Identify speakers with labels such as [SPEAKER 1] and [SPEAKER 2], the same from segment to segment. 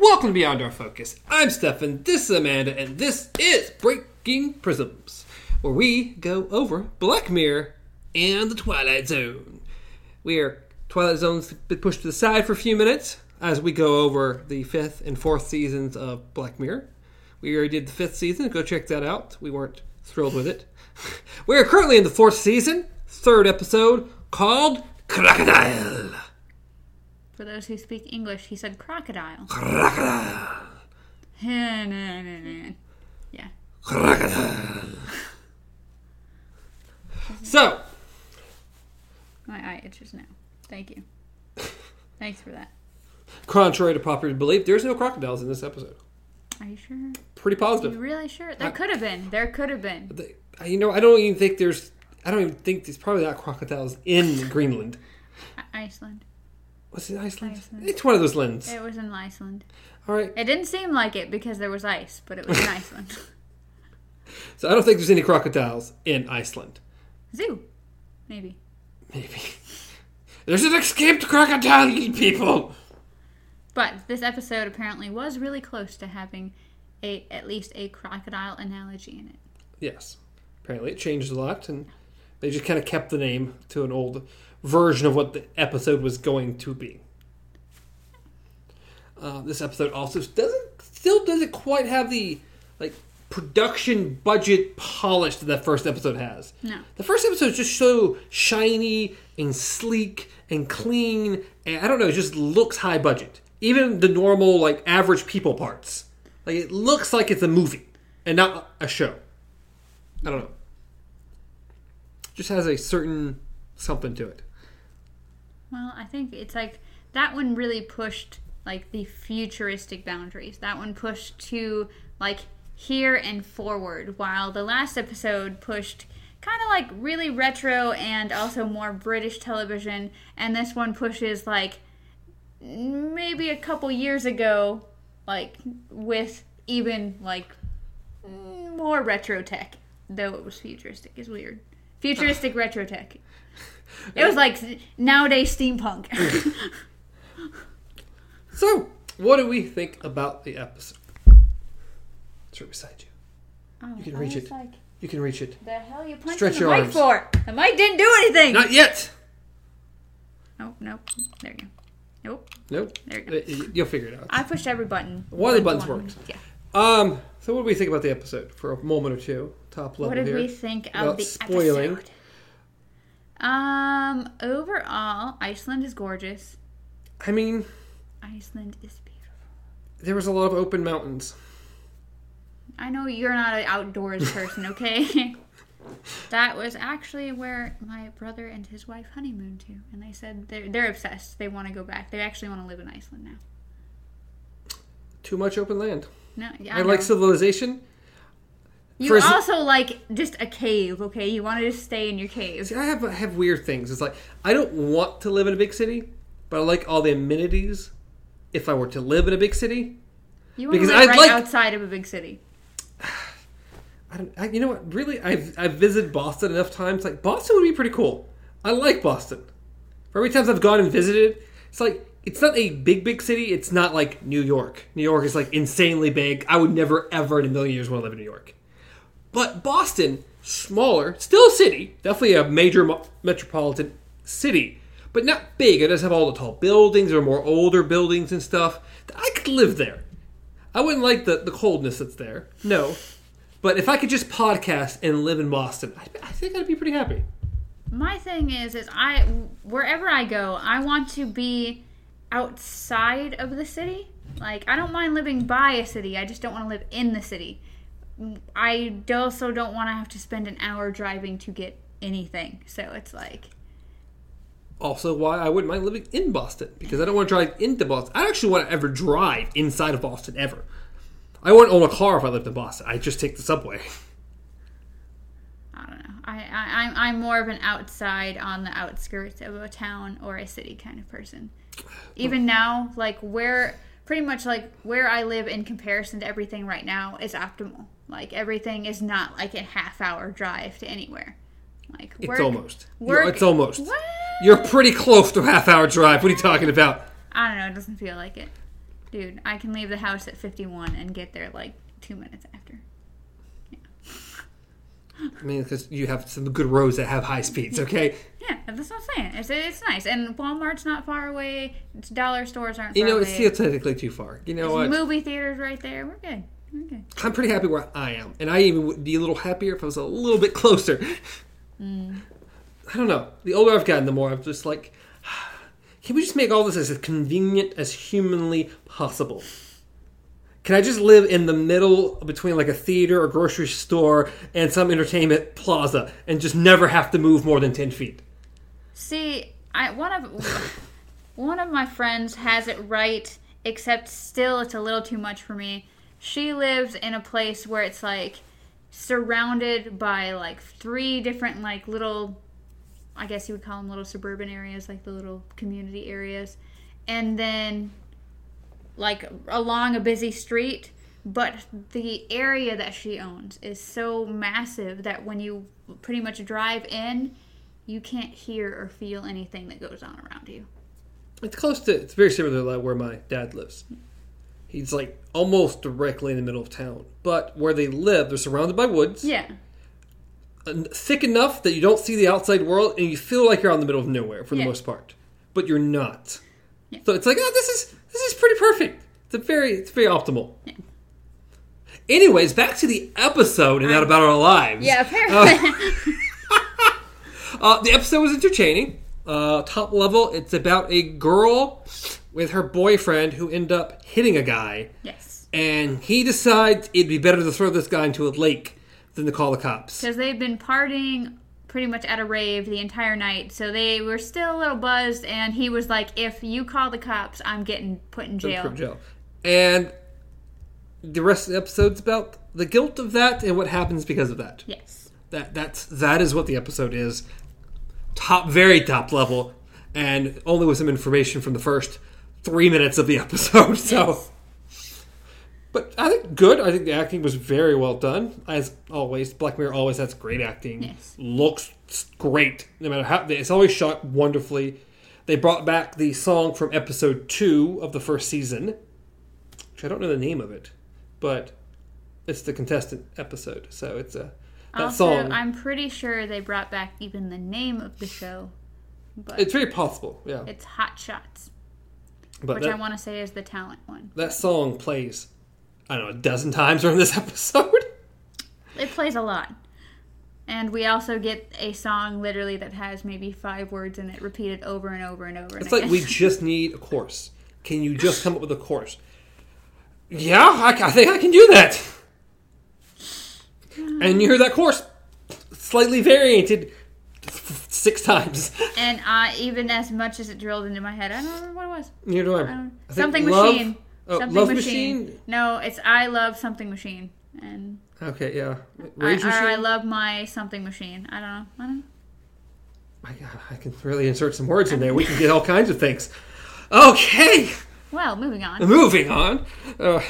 [SPEAKER 1] welcome to Beyond Our Focus. I'm Stefan, this is Amanda, and this is Breaking Prisms, where we go over Black Mirror and the Twilight Zone. We are Twilight Zone's been pushed to the side for a few minutes as we go over the fifth and fourth seasons of Black Mirror. We already did the fifth season. Go check that out. We weren't thrilled with it. we are currently in the fourth season, third episode, called Crocodile.
[SPEAKER 2] For those who speak English, he said crocodile.
[SPEAKER 1] Crocodile.
[SPEAKER 2] yeah.
[SPEAKER 1] Crocodile. So,
[SPEAKER 2] My eye itches now. Thank you. Thanks for that.
[SPEAKER 1] contrary to popular belief, there's no crocodiles in this episode.
[SPEAKER 2] Are you sure?
[SPEAKER 1] Pretty
[SPEAKER 2] You
[SPEAKER 1] positive.
[SPEAKER 2] really sure? There could have been. There could have been.
[SPEAKER 1] They- You know, I don't even think there's. I don't even think there's probably not crocodiles in Greenland.
[SPEAKER 2] Iceland.
[SPEAKER 1] Was it Iceland?
[SPEAKER 2] Iceland.
[SPEAKER 1] It's one of those lands.
[SPEAKER 2] It was in Iceland.
[SPEAKER 1] All right.
[SPEAKER 2] It didn't seem like it because there was ice, but it was in Iceland.
[SPEAKER 1] So I don't think there's any crocodiles in Iceland.
[SPEAKER 2] Zoo. Maybe.
[SPEAKER 1] Maybe. There's an escaped crocodile, people.
[SPEAKER 2] But this episode apparently was really close to having a at least a crocodile analogy in it.
[SPEAKER 1] Yes. Apparently, it changed a lot, and they just kind of kept the name to an old version of what the episode was going to be. Uh, this episode also doesn't still doesn't quite have the like production budget polish that that first episode has.
[SPEAKER 2] No.
[SPEAKER 1] The first episode is just so shiny and sleek and clean, and I don't know, it just looks high budget. Even the normal like average people parts, like it looks like it's a movie and not a show. I don't know. Just has a certain something to it.
[SPEAKER 2] Well, I think it's like that one really pushed like the futuristic boundaries. That one pushed to like here and forward, while the last episode pushed kind of like really retro and also more British television, and this one pushes like maybe a couple years ago, like with even like more retro tech, though it was futuristic. Is weird. Futuristic retro tech. It was like nowadays steampunk.
[SPEAKER 1] So, what do we think about the episode? It's right beside you.
[SPEAKER 2] Oh,
[SPEAKER 1] You can
[SPEAKER 2] I
[SPEAKER 1] reach
[SPEAKER 2] was
[SPEAKER 1] it.
[SPEAKER 2] Like,
[SPEAKER 1] You can reach it.
[SPEAKER 2] the hell you punching
[SPEAKER 1] Stretch
[SPEAKER 2] the
[SPEAKER 1] your
[SPEAKER 2] mic
[SPEAKER 1] arms.
[SPEAKER 2] for? The mic didn't do anything.
[SPEAKER 1] Not yet.
[SPEAKER 2] Nope, nope. There you go. Nope.
[SPEAKER 1] Nope.
[SPEAKER 2] There you go.
[SPEAKER 1] Uh, You'll figure it out.
[SPEAKER 2] I pushed every button.
[SPEAKER 1] One of the buttons
[SPEAKER 2] one-
[SPEAKER 1] worked.
[SPEAKER 2] Yeah.
[SPEAKER 1] Um. So, what do we think about the episode for a moment or two? Top level
[SPEAKER 2] What did
[SPEAKER 1] here.
[SPEAKER 2] we think of the
[SPEAKER 1] spoiling.
[SPEAKER 2] episode? Um. Overall, Iceland is gorgeous.
[SPEAKER 1] I mean,
[SPEAKER 2] Iceland is beautiful.
[SPEAKER 1] there was a lot of open mountains.
[SPEAKER 2] I know you're not an outdoors person, okay? that was actually where my brother and his wife honeymooned to, and they said they're they're obsessed. They want to go back. They actually want to live in Iceland now.
[SPEAKER 1] Too much open land.
[SPEAKER 2] No, yeah,
[SPEAKER 1] I,
[SPEAKER 2] I
[SPEAKER 1] like civilization.
[SPEAKER 2] You
[SPEAKER 1] for as-
[SPEAKER 2] also like just a cave, okay? You want to just stay in your cave.
[SPEAKER 1] See, I have I have weird things. It's like I don't want to live in a big city, but I like all the amenities. If I were to live in a big city,
[SPEAKER 2] You want to
[SPEAKER 1] Because
[SPEAKER 2] live
[SPEAKER 1] I'd
[SPEAKER 2] right
[SPEAKER 1] like-
[SPEAKER 2] outside of a big city.
[SPEAKER 1] I don't. I, you know what? Really, I've I've visited Boston enough times. Like Boston would be pretty cool. I like Boston. For every times I've gone and visited, it's like it's not a big big city. It's not like New York. New York is like insanely big. I would never ever in a million years want to live in New York. But Boston, smaller, still a city, definitely a major mo- metropolitan city, but not big. It doesn't have all the tall buildings or more older buildings and stuff. I could live there. I wouldn't like the, the coldness that's there. No. But if I could just podcast and live in Boston, I, I think I'd be pretty happy.
[SPEAKER 2] My thing is, is I wherever I go, I want to be outside of the city. Like I don't mind living by a city. I just don't want to live in the city. I also don't want to have to spend an hour driving to get anything. So it's like
[SPEAKER 1] Also, why I wouldn't mind living in Boston because I don't want to drive into Boston. I don't actually want to ever drive inside of Boston ever. I wouldn't own a car if I lived in Boston. I just take the subway.
[SPEAKER 2] I don't know. I, I I'm I'm more of an outside on the outskirts of a town or a city kind of person. Even now, like where pretty much like where I live in comparison to everything right now is optimal. Like everything is not like a half hour drive to anywhere. Like
[SPEAKER 1] It's
[SPEAKER 2] work-
[SPEAKER 1] almost.
[SPEAKER 2] work-
[SPEAKER 1] it's almost.
[SPEAKER 2] What?
[SPEAKER 1] You're pretty close to a half hour drive. What are you talking about?
[SPEAKER 2] I don't know. It doesn't feel like it. Dude, I can leave the house at 51 and get there like two minutes after. Yeah.
[SPEAKER 1] I mean, because you have some good roads that have high speeds. Okay,
[SPEAKER 2] Yeah, that's what I'm saying. It's, it's nice. And Walmart's not far away. Dollar stores aren't
[SPEAKER 1] you know it's
[SPEAKER 2] away.
[SPEAKER 1] still technically too far. You know what?
[SPEAKER 2] Movie theaters right there. We're good. We're.
[SPEAKER 1] I'm pretty happy where I am, and I even would be a little happier if I was a little bit closer. Mm. I don't know. The older I've gotten, the more I'm just like, can we just make all this as convenient as humanly possible? Can I just live in the middle between like a theater or grocery store and some entertainment plaza and just never have to move more than ten feet?
[SPEAKER 2] See, I one of one of my friends has it right, except still it's a little too much for me. She lives in a place where it's like surrounded by like three different like little I guess you would call them little suburban areas, like the little community areas. And then like along a busy street, but the area that she owns is so massive that when you pretty much drive in, you can't hear or feel anything that goes on around you.
[SPEAKER 1] It's close to. It's very similar to like where my dad lives. He's like almost directly in the middle of town, but where they live, they're surrounded by woods.
[SPEAKER 2] Yeah.
[SPEAKER 1] thick enough that you don't see the outside world and you feel like you're out in the middle of nowhere for the
[SPEAKER 2] Yeah.
[SPEAKER 1] most part but you're not
[SPEAKER 2] Yeah.
[SPEAKER 1] so it's like oh this is this is pretty perfect it's a very it's very optimal anyways back to the episode and not about our lives
[SPEAKER 2] Yeah, apparently.
[SPEAKER 1] uh, the episode was entertaining uh, top level it's about a girl with her boyfriend who end up hitting a guy
[SPEAKER 2] yes.
[SPEAKER 1] and he decides it'd be better to throw this guy into a lake than to call the cops
[SPEAKER 2] Because they've been partying pretty much at a rave the entire night, so they were still a little buzzed, and he was like, if you call the cops, I'm getting put in jail.
[SPEAKER 1] from jail. And the rest of the episode's about the guilt of that and what happens because of that.
[SPEAKER 2] Yes.
[SPEAKER 1] That that's that is what the episode is. Top, very top level, and only with some information from the first three minutes of the episode. So, but I think good. I think the acting was very well done, as always. Black Mirror always has great acting.
[SPEAKER 2] Yes.
[SPEAKER 1] Looks great, no matter how. It's always shot wonderfully. They brought back the song from episode two of the first season, which I don't know the name of it, but it's the contestant episode. So it's a that
[SPEAKER 2] also,
[SPEAKER 1] song.
[SPEAKER 2] I'm pretty sure they brought back even the name of the show, but
[SPEAKER 1] It's very possible, yeah.
[SPEAKER 2] it's Hot Shots,
[SPEAKER 1] But
[SPEAKER 2] which
[SPEAKER 1] that,
[SPEAKER 2] I want to say is the talent one.
[SPEAKER 1] that song plays, I don't know, a dozen times during this episode.
[SPEAKER 2] It plays a lot. And we also get a song literally that has maybe five words in it repeated over and over and over.
[SPEAKER 1] It's like we just need a course. Can you just come up with a course? Yeah, I, I think I can do that. And you hear that course slightly variated six times.
[SPEAKER 2] And uh, even as much as it drilled into my head, I don't remember what it was.
[SPEAKER 1] You know,
[SPEAKER 2] I
[SPEAKER 1] I think
[SPEAKER 2] something
[SPEAKER 1] love-
[SPEAKER 2] machine.
[SPEAKER 1] oh,
[SPEAKER 2] something
[SPEAKER 1] love
[SPEAKER 2] machine.
[SPEAKER 1] machine.
[SPEAKER 2] No, it's I love something machine, and
[SPEAKER 1] Okay, yeah.
[SPEAKER 2] I,
[SPEAKER 1] Rage
[SPEAKER 2] or I
[SPEAKER 1] machine.
[SPEAKER 2] love my something machine. I don't know. I don't know.
[SPEAKER 1] My God, I can really insert some words in there. We can get all kinds of things. Okay,
[SPEAKER 2] Well, moving on.
[SPEAKER 1] moving on. Uh,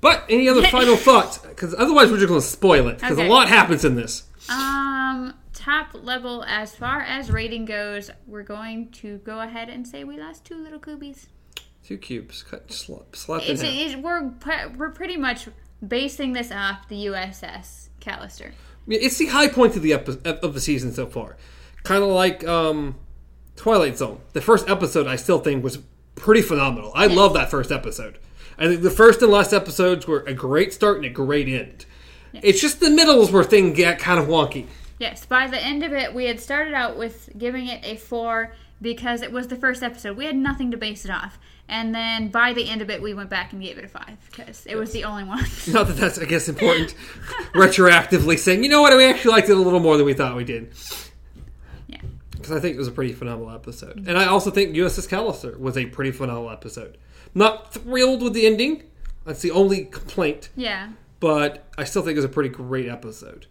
[SPEAKER 1] but any other final thoughts? Because otherwise, we're just going to spoil it. Because
[SPEAKER 2] Okay.
[SPEAKER 1] a lot happens in this.
[SPEAKER 2] Um, top level as far as rating goes, we're going to go ahead and say we lost two little coobies.
[SPEAKER 1] Two cubes, cut, slap, slap in half.
[SPEAKER 2] we're we're pretty much basing this off the USS Callister.
[SPEAKER 1] Yeah, It's the high point of the epi- of the season so far. Kind of like um, Twilight Zone. The first episode, I still think, was pretty phenomenal. I love that first episode. I think the first and last episodes were a great start and a great end. It's just the middles where things get kind of wonky.
[SPEAKER 2] Yes, by the end of it, we had started out with giving it a four because it was the first episode. We had nothing to base it off. And then by the end of it, we went back and gave it a five because it was the only one.
[SPEAKER 1] Not that that's, I guess, important. retroactively saying, you know what, we actually liked it a little more than we thought we did.
[SPEAKER 2] yeah.
[SPEAKER 1] Because I think it was a pretty phenomenal episode. And I also think USS Callister was a pretty phenomenal episode. Not thrilled with the ending. That's the only complaint.
[SPEAKER 2] Yeah.
[SPEAKER 1] but I still think it's a pretty great episode.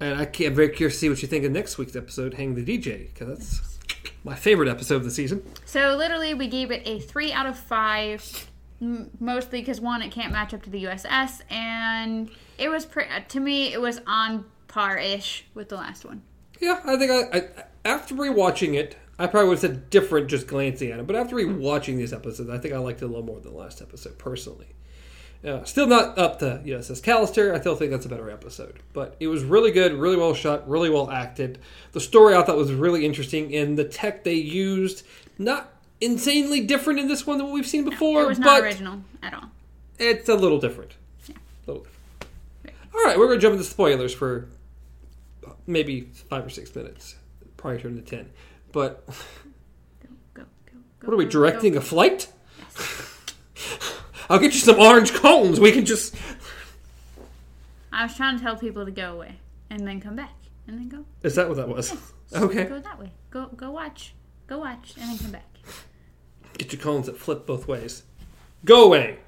[SPEAKER 1] And I can't, I'm very curious to see what you think of next week's episode, Hang the DJ, because that's my favorite episode of the season.
[SPEAKER 2] So literally, we gave it a three out of five, m- mostly because one, it can't match up to the USS, and it was pre- uh, to me, it was on par ish with the last one.
[SPEAKER 1] Yeah, I think I, I after rewatching it, I probably would have said different just glancing at it. But after rewatching these episodes, I think I liked it a little more than the last episode personally. Uh, still not up to USS Callister. I still think that's a better episode. But it was really good, really well shot, really well acted. The story I thought was really interesting, and the tech they used, not insanely different in this one than what we've seen before,
[SPEAKER 2] it was not
[SPEAKER 1] but
[SPEAKER 2] original at all.
[SPEAKER 1] it's a little different. A little different. All right, we're going to jump into spoilers for maybe five or six minutes, probably turn to ten. But
[SPEAKER 2] Go, go, go.
[SPEAKER 1] what are we directing a flight? I'll get you some orange cones. We can just.
[SPEAKER 2] I was trying to tell people to go away and then come back and then go.
[SPEAKER 1] Is that what that was? Okay.
[SPEAKER 2] Go that way. Go go watch. Go watch and then come back.
[SPEAKER 1] Get your cones that flip both ways. Go away.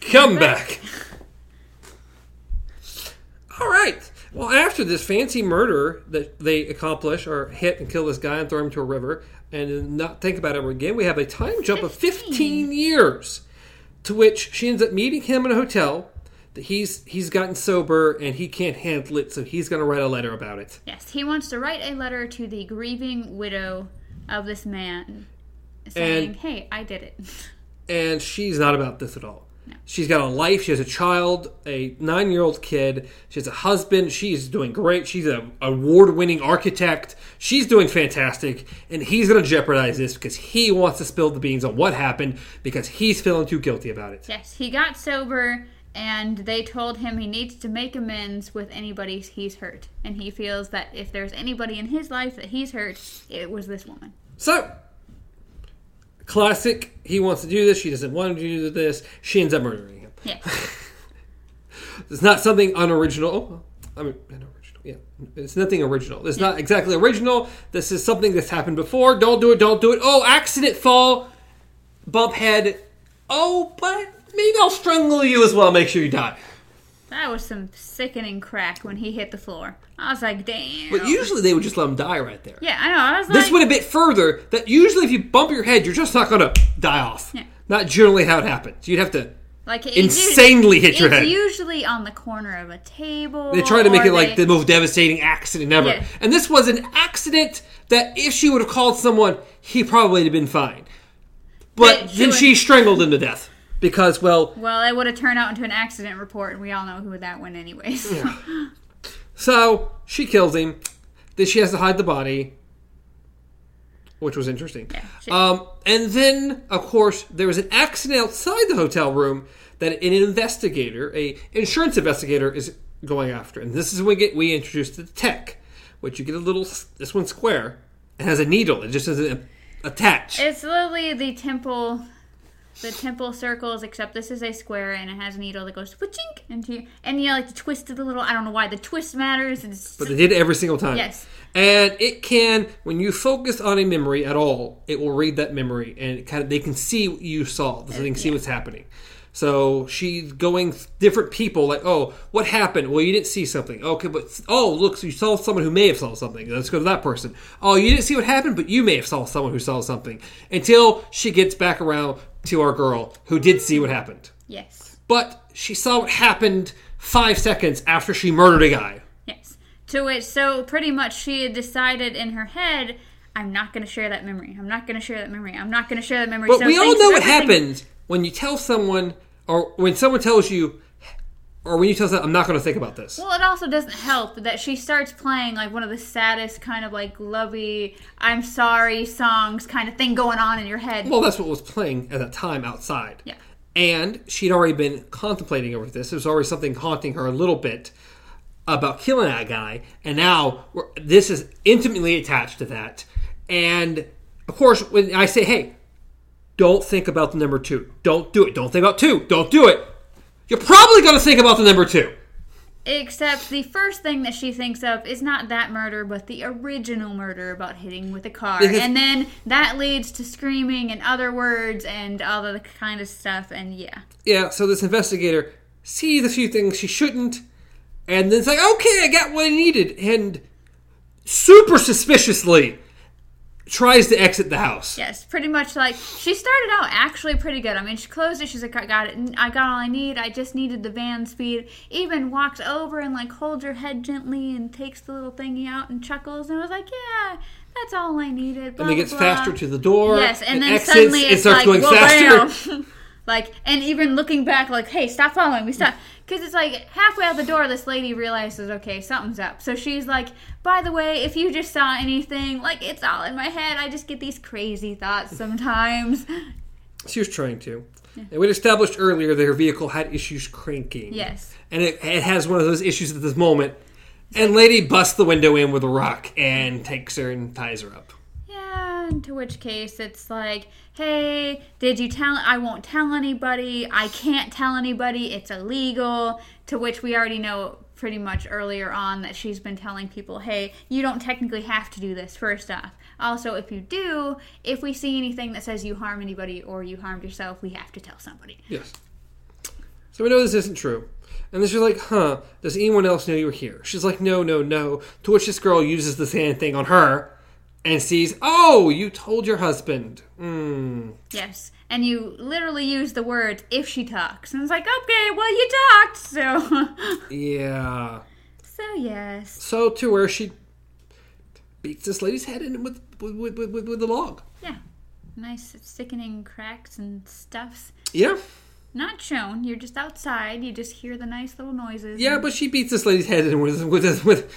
[SPEAKER 1] Come back right. Well, after this fancy murder that they accomplish or hit and kill this guy and throw him to a river and not think about it ever again, we have a time jump of 15 years to which she ends up meeting him in a hotel. That he's he's gotten sober and he can't handle it, so he's going to write a letter about it.
[SPEAKER 2] Yes, he wants to write a letter to the grieving widow of this man saying,
[SPEAKER 1] And-
[SPEAKER 2] "Hey, I did it."
[SPEAKER 1] and she's not about this at all. She's got a life. She has a child, a nine-year-old kid. She has a husband. She's doing great. She's an award-winning architect. She's doing fantastic, and he's going to jeopardize this because he wants to spill the beans on what happened because he's feeling too guilty about it.
[SPEAKER 2] Yes, he got sober and they told him he needs to make amends with anybody he's hurt. And he feels that if there's anybody in his life that he's hurt, it was this woman.
[SPEAKER 1] So, classic. He wants to do this. She doesn't want to do this. She ends up murdering him.
[SPEAKER 2] Yes.
[SPEAKER 1] It's not something unoriginal. I mean, unoriginal. Yeah, it's nothing original. It's not exactly original. This is something that's happened before. Don't do it. Don't do it. Oh, accident, fall, bump head. Oh, but maybe I'll strangle you as well. Make sure you die.
[SPEAKER 2] That was some sickening crack when he hit the floor. I was like, damn.
[SPEAKER 1] But usually they would just let him die right there.
[SPEAKER 2] yeah, I know. I was
[SPEAKER 1] This went a bit further. That usually, if you bump your head, you're just not going to die off.
[SPEAKER 2] Yeah.
[SPEAKER 1] Not generally how it happens. You'd have to
[SPEAKER 2] like
[SPEAKER 1] insanely hit your
[SPEAKER 2] it's
[SPEAKER 1] head.
[SPEAKER 2] usually on the corner of a table.
[SPEAKER 1] They try to make it like
[SPEAKER 2] they-
[SPEAKER 1] the most devastating accident ever.
[SPEAKER 2] Yeah.
[SPEAKER 1] And this was an accident that if she would have called someone, he probably would have been fine. But
[SPEAKER 2] But
[SPEAKER 1] then she strangled him to death. Because, well,
[SPEAKER 2] Well, it would have turned out into an accident report, and we all know who that went anyways.
[SPEAKER 1] so she kills him. Then she has to hide the body, which was interesting.
[SPEAKER 2] Yeah, she-
[SPEAKER 1] Um, and then, of course, there was an accident outside the hotel room that an investigator, a insurance investigator, is going after. And this is when we get we introduced the tech, which you get a little this one's square. It has a needle. It just doesn't attach.
[SPEAKER 2] It's literally the temple, the temple circles, except this is a square and it has a needle that goes chink into you, and you know, like to twist it a little. I don't know why the twist matters. It's
[SPEAKER 1] but they did it every single time.
[SPEAKER 2] Yes.
[SPEAKER 1] And it can, when you focus on a memory at all, it will read that memory, and kind of they can see what you saw. So they can see
[SPEAKER 2] yeah.
[SPEAKER 1] what's happening. So she's going different people like, oh, what happened? Well, you didn't see something. Okay, but oh, look, so you saw someone who may have saw something. Let's go to that person. Oh, you didn't see what happened, but you may have saw someone who saw something. Until she gets back around to our girl who did see what happened,
[SPEAKER 2] yes,
[SPEAKER 1] but she saw what happened five seconds after she murdered a guy.
[SPEAKER 2] yes. To which, so pretty much she had decided in her head, I'm not going to share that memory. I'm not going to share that memory. I'm not going to share that memory.
[SPEAKER 1] But
[SPEAKER 2] So
[SPEAKER 1] we all know what happens when you tell someone, or when someone tells you, or when you tell someone, I'm not going to think about this.
[SPEAKER 2] Well, it also doesn't help that she starts playing like one of the saddest kind of like lovey "I'm sorry" songs kind of thing going on in your head.
[SPEAKER 1] Well, that's what was playing at that time outside.
[SPEAKER 2] Yeah.
[SPEAKER 1] And she'd already been contemplating over this. There was already something haunting her a little bit about killing that guy. And now we're, this is intimately attached to that. And of course, when I say, hey, don't think about the number two, don't do it, don't think about two, don't do it, you're probably going to think about the number two.
[SPEAKER 2] Except the first thing that she thinks of is not that murder, but the original murder about hitting with a car.
[SPEAKER 1] Because-
[SPEAKER 2] and then that leads to screaming and other words and all the kind of stuff. And yeah.
[SPEAKER 1] Yeah, so this investigator sees a few things she shouldn't, and then it's like, okay, I got what I needed, and super suspiciously tries to exit the house.
[SPEAKER 2] Yes, pretty much like she started out actually pretty good. I mean, she closed it. She's like, I got it. I got all I need. I just needed the van speed. Even walks over and like holds her head gently and takes the little thingy out and chuckles and was like, Yeah, that's all I needed. Blah,
[SPEAKER 1] and it gets
[SPEAKER 2] blah,
[SPEAKER 1] faster to the door.
[SPEAKER 2] Yes, and
[SPEAKER 1] it
[SPEAKER 2] then
[SPEAKER 1] exits,
[SPEAKER 2] suddenly
[SPEAKER 1] it
[SPEAKER 2] it's
[SPEAKER 1] starts
[SPEAKER 2] like,
[SPEAKER 1] going
[SPEAKER 2] well,
[SPEAKER 1] faster.
[SPEAKER 2] like, and even looking back, like, hey, stop following me, stop. Because it's like halfway out the door, this lady realizes, okay, something's up. So she's like, by the way, if you just saw anything, like, it's all in my head. I just get these crazy thoughts sometimes.
[SPEAKER 1] She was trying to. And we'd established earlier that her vehicle had issues cranking.
[SPEAKER 2] yes.
[SPEAKER 1] And it, it has one of those issues at this moment. And Lady busts the window in with a rock and takes her and ties her up.
[SPEAKER 2] To which case it's like, hey, did you tell? I won't tell anybody. I can't tell anybody. It's illegal. To which we already know pretty much earlier on that she's been telling people, hey, you don't technically have to do this, first off. Also, if you do, if we see anything that says you harm anybody or you harmed yourself, we have to tell somebody.
[SPEAKER 1] Yes. So we know this isn't true. And then she's like, huh, does anyone else know you were here? She's like, no, no, no. To which this girl uses the same thing on her and sees, oh, you told your husband. Hmm.
[SPEAKER 2] Yes. And you literally use the words if she talks. And it's like, okay, well, you talked. So,
[SPEAKER 1] Yeah.
[SPEAKER 2] so yes.
[SPEAKER 1] So to where she beats this lady's head in with with, with, with, with the log.
[SPEAKER 2] Yeah. Nice sickening cracks and stuffs.
[SPEAKER 1] Yeah.
[SPEAKER 2] Not shown. You're just outside. You just hear the nice little noises.
[SPEAKER 1] Yeah, but she beats this lady's head in with with with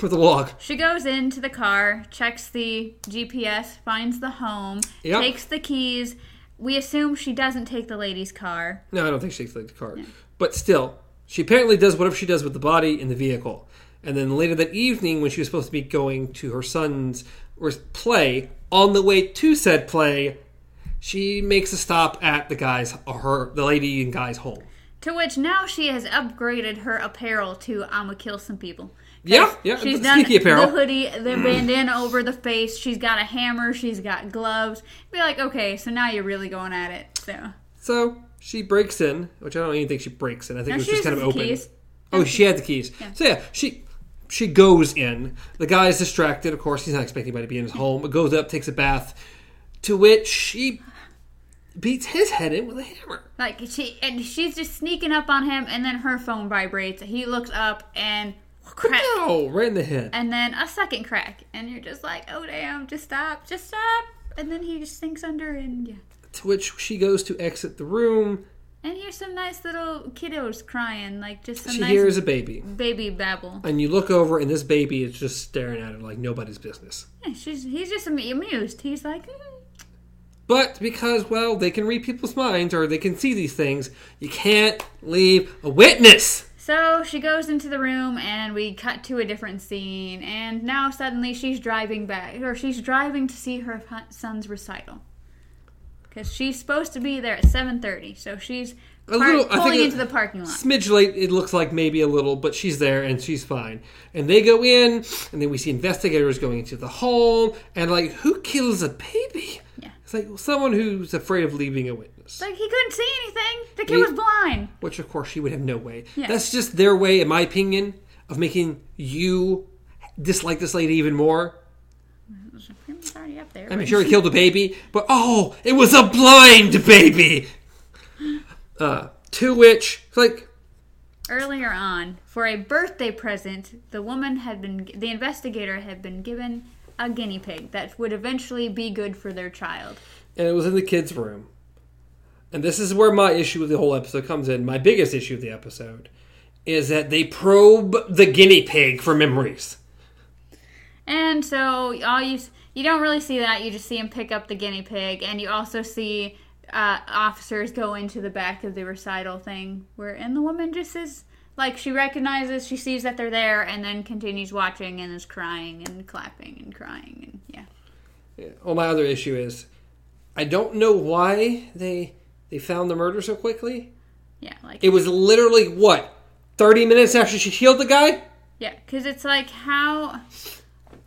[SPEAKER 1] with a log.
[SPEAKER 2] She goes into the car, checks the GPS, finds the home,
[SPEAKER 1] Yep.
[SPEAKER 2] takes the keys. We assume she doesn't take the lady's car.
[SPEAKER 1] No, I don't think she takes the car. But still, she apparently does whatever she does with the body in the vehicle. And then later that evening, when she was supposed to be going to her son's play, on the way to said play, she makes a stop at the guy's, or her, the lady and guy's home.
[SPEAKER 2] To which now she has upgraded her apparel to I'ma kill some people.
[SPEAKER 1] Yeah, yeah,
[SPEAKER 2] She's done
[SPEAKER 1] sneaky apparel.
[SPEAKER 2] the hoodie, the mm-hmm. bandana over the face. She's got a hammer. She's got gloves. Be like, okay, so now you're really going at it. So
[SPEAKER 1] So she breaks in, which I don't even think she breaks in. I think
[SPEAKER 2] now
[SPEAKER 1] it was just kind of open.
[SPEAKER 2] keys.
[SPEAKER 1] Oh, she had the keys. Yeah. So yeah, she she goes in. The guy is distracted. Of course, he's not expecting anybody to be in his home. But goes up, takes a bath, to which she beats his head in with a hammer.
[SPEAKER 2] Like she and she's just sneaking up on him, and then her phone vibrates. He looks up and crack,
[SPEAKER 1] No, right in the head.
[SPEAKER 2] and then a second crack, and you're just like, oh damn, just stop, just stop. And then he just sinks under, and yeah.
[SPEAKER 1] To which she goes to exit the room.
[SPEAKER 2] And here's some nice little kiddos crying, like just some
[SPEAKER 1] She
[SPEAKER 2] nice
[SPEAKER 1] hears a baby,
[SPEAKER 2] baby babble.
[SPEAKER 1] and you look over, and this baby is just staring at her like nobody's business.
[SPEAKER 2] Yeah, she's he's just amused. He's like, mm.
[SPEAKER 1] But because, well, they can read people's minds or they can see these things, you can't leave a witness.
[SPEAKER 2] So she goes into the room and we cut to a different scene and now suddenly she's driving back or she's driving to see her son's recital. Cuz she's supposed to be there at 7:30. So she's
[SPEAKER 1] A little-
[SPEAKER 2] pulling into the parking lot.
[SPEAKER 1] Smidge late, it looks like maybe a little, but she's there and she's fine. And they go in, and then we see investigators going into the home, and like, who kills a baby? It's like someone who's afraid of leaving a witness.
[SPEAKER 2] Like he couldn't see anything. The kid was blind.
[SPEAKER 1] Which, of course, she would have no way.
[SPEAKER 2] Yeah.
[SPEAKER 1] That's just their way, in my opinion, of making you dislike this lady even more.
[SPEAKER 2] It's already up there. I'm
[SPEAKER 1] sure, he killed a baby, but oh, it was a blind baby. Uh, to which, like,
[SPEAKER 2] Earlier on, for a birthday present, the woman had been the investigator had been given a guinea pig that would eventually be good for their child.
[SPEAKER 1] and it was in the kids' room. And this is where my issue with the whole episode comes in. My biggest issue of the episode is that they probe the guinea pig for memories.
[SPEAKER 2] And so all you you don't really see that. You just see him pick up the guinea pig, and you also see uh, officers go into the back of the recital thing, where and the woman just is like she recognizes, she sees that they're there, and then continues watching and is crying and clapping and crying and yeah.
[SPEAKER 1] Well, my other issue is I don't know why they they found the murder so quickly.
[SPEAKER 2] Yeah, like
[SPEAKER 1] It was literally what thirty minutes after she killed the guy.
[SPEAKER 2] Yeah, because it's like how,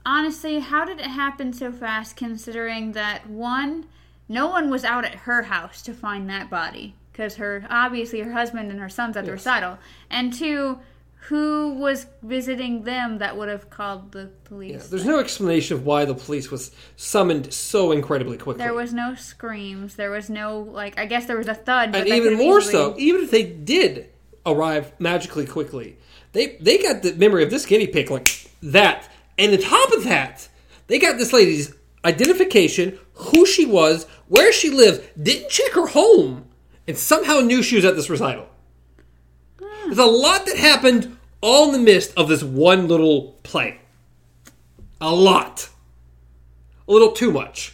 [SPEAKER 2] honestly, how did it happen so fast? Considering that one, no one was out at her house to find that body because her obviously her husband and her sons at the recital, and two, who was visiting them that would have called the police?
[SPEAKER 1] Yeah, there's no explanation of why the police was summoned so incredibly quickly.
[SPEAKER 2] There was no screams. There was no like. I guess there was a thud. But
[SPEAKER 1] and even more
[SPEAKER 2] easily-
[SPEAKER 1] so, even if they did arrive magically quickly, they they got the memory of this guinea pig like that, and on top of that, They got this lady's identification, who she was, where she lived, didn't check her home, and somehow knew she was at this recital. There's a lot that happened all in the midst of this one little play. A lot. A little too much.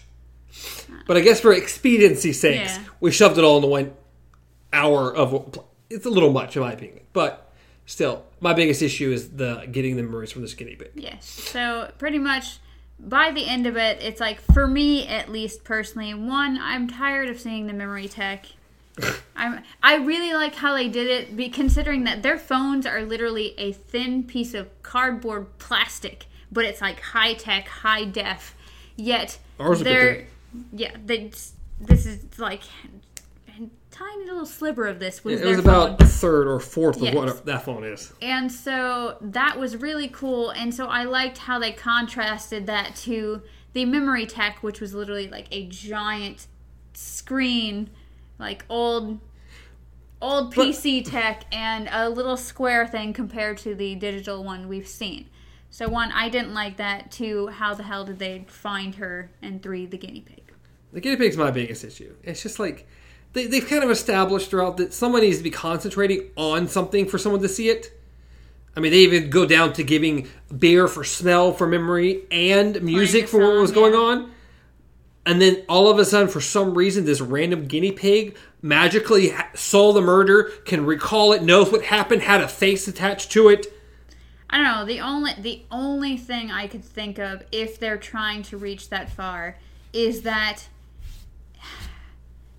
[SPEAKER 1] But I guess for expediency sakes,
[SPEAKER 2] Yeah.
[SPEAKER 1] we shoved it all into one hour of. It's a little much, in my opinion. But still, my biggest issue is the getting the memories from the skinny pig.
[SPEAKER 2] Yes. So pretty much by the end of it, it's like for me at least personally, one, I'm tired of seeing the memory tech. I'm I really like how they did it, be considering that their phones are literally a thin piece of cardboard plastic, but it's like high tech, high def. Yet
[SPEAKER 1] Ours
[SPEAKER 2] they're yeah, they this is like a tiny little sliver of this was
[SPEAKER 1] It
[SPEAKER 2] their
[SPEAKER 1] was
[SPEAKER 2] phone.
[SPEAKER 1] about a third or fourth
[SPEAKER 2] Yes.
[SPEAKER 1] of what that phone is.
[SPEAKER 2] And so that was really cool. And so I liked how they contrasted that to the memory tech, which was literally like a giant screen, like old old
[SPEAKER 1] But-
[SPEAKER 2] PC tech and a little square thing compared to the digital one we've seen. So one, I didn't like that. Two, how the hell did they find her? And three, the guinea pig.
[SPEAKER 1] The guinea pig's my biggest issue. It's just like they, they've kind of established throughout that someone needs to be concentrating on something for someone to see it. I mean, they even go down to giving beer for smell, for memory, and music for what was going
[SPEAKER 2] yeah.
[SPEAKER 1] on. And then all of a sudden, for some reason, this random guinea pig magically saw the murder, can recall it, knows what happened, had a face attached to it.
[SPEAKER 2] I don't know. The only the only thing I could think of if they're trying to reach that far is that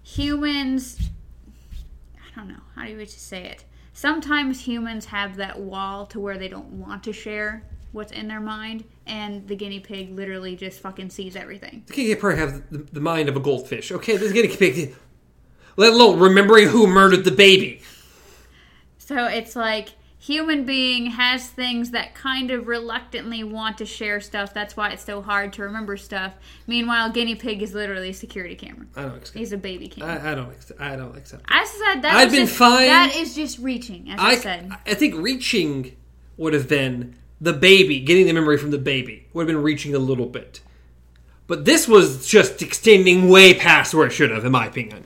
[SPEAKER 2] humans I don't know, how do you say it? Sometimes humans have that wall to where they don't want to share what's in their mind and the guinea pig literally just fucking sees everything.
[SPEAKER 1] The guinea pig probably has the, the mind of a goldfish. Okay, this guinea pig, let alone remembering who murdered the baby.
[SPEAKER 2] So it's like human being has things that kind of reluctantly want to share stuff. That's why it's so hard to remember stuff. Meanwhile, guinea pig is literally a security camera.
[SPEAKER 1] I don't accept.
[SPEAKER 2] He's a baby camera.
[SPEAKER 1] I, I don't. Accept, I don't accept.
[SPEAKER 2] I said that.
[SPEAKER 1] I've been
[SPEAKER 2] just,
[SPEAKER 1] fine.
[SPEAKER 2] That is just reaching, as I,
[SPEAKER 1] I,
[SPEAKER 2] said.
[SPEAKER 1] I think reaching would have been the baby, getting the memory from the baby would have been reaching a little bit. But this was just extending way past where it should have, in my opinion.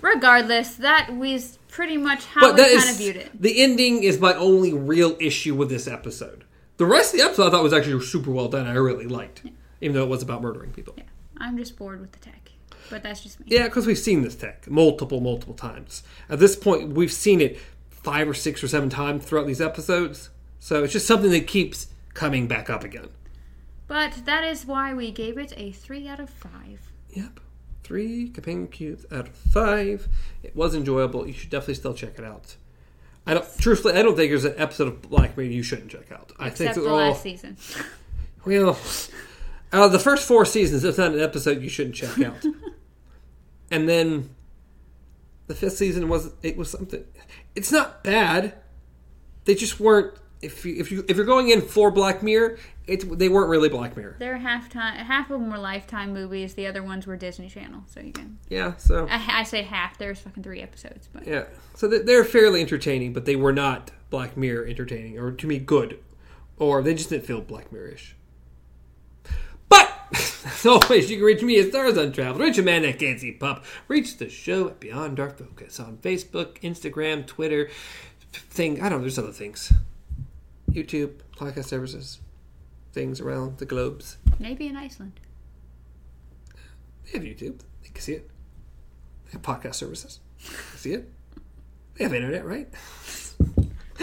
[SPEAKER 2] Regardless, that was pretty much how
[SPEAKER 1] But
[SPEAKER 2] we
[SPEAKER 1] that
[SPEAKER 2] kind
[SPEAKER 1] is
[SPEAKER 2] of viewed it.
[SPEAKER 1] the ending is my only real issue with this episode. The rest of the episode I thought was actually super well done. I really liked, even though it was about murdering people.
[SPEAKER 2] Yeah, I'm just bored with the tech, but that's just me.
[SPEAKER 1] Yeah, because we've seen this tech multiple, multiple times. At this point, we've seen it five or six or seven times throughout these episodes. So it's just something that keeps coming back up again.
[SPEAKER 2] But that is why we gave it a three out of five.
[SPEAKER 1] Yep. Three companion cubes out of five. It was enjoyable. You should definitely still check it out. I don't truthfully I don't think there's an episode of Black Mirror you shouldn't check out. I think
[SPEAKER 2] Except
[SPEAKER 1] they're
[SPEAKER 2] the
[SPEAKER 1] all
[SPEAKER 2] last season.
[SPEAKER 1] well out of the first four seasons, there's not an episode you shouldn't check out. and then the fifth season was it was something it's not bad. They just weren't if you if you if you're going in for Black Mirror, it they weren't really Black Mirror.
[SPEAKER 2] They're half time. Half of them were Lifetime movies. The other ones were Disney Channel. So you can.
[SPEAKER 1] Yeah, so
[SPEAKER 2] I, I say half. There's fucking three episodes, but
[SPEAKER 1] Yeah, so they- they're fairly entertaining, but they were not Black Mirror entertaining, or to me, good, or they just didn't feel Black Mirror-ish. But as always, you can reach me at Stars Untraveled. Reach a man that can't see pup. Reach the show at Beyond Dark Focus on Facebook, Instagram, Twitter, thing. I don't know. There's other things. YouTube, podcast services, things around the globes.
[SPEAKER 2] maybe in Iceland.
[SPEAKER 1] They have YouTube. They can see it. They have podcast services. They see it. They have internet, right?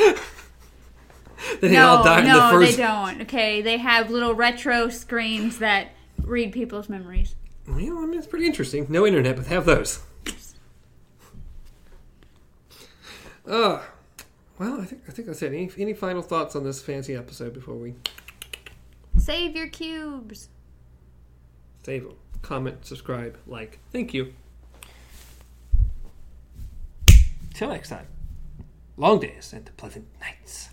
[SPEAKER 1] they
[SPEAKER 2] No,
[SPEAKER 1] all died in
[SPEAKER 2] no,
[SPEAKER 1] the first.
[SPEAKER 2] they don't. Okay, they have little retro screens that read people's memories.
[SPEAKER 1] Well, I mean, it's pretty interesting. No internet, but they have those. Uh, well, I think I think that's it. Any, any final thoughts on this fancy episode before we
[SPEAKER 2] Save your cubes.
[SPEAKER 1] save them? Comment, subscribe, like. Thank you. Till next time. Long days and pleasant nights.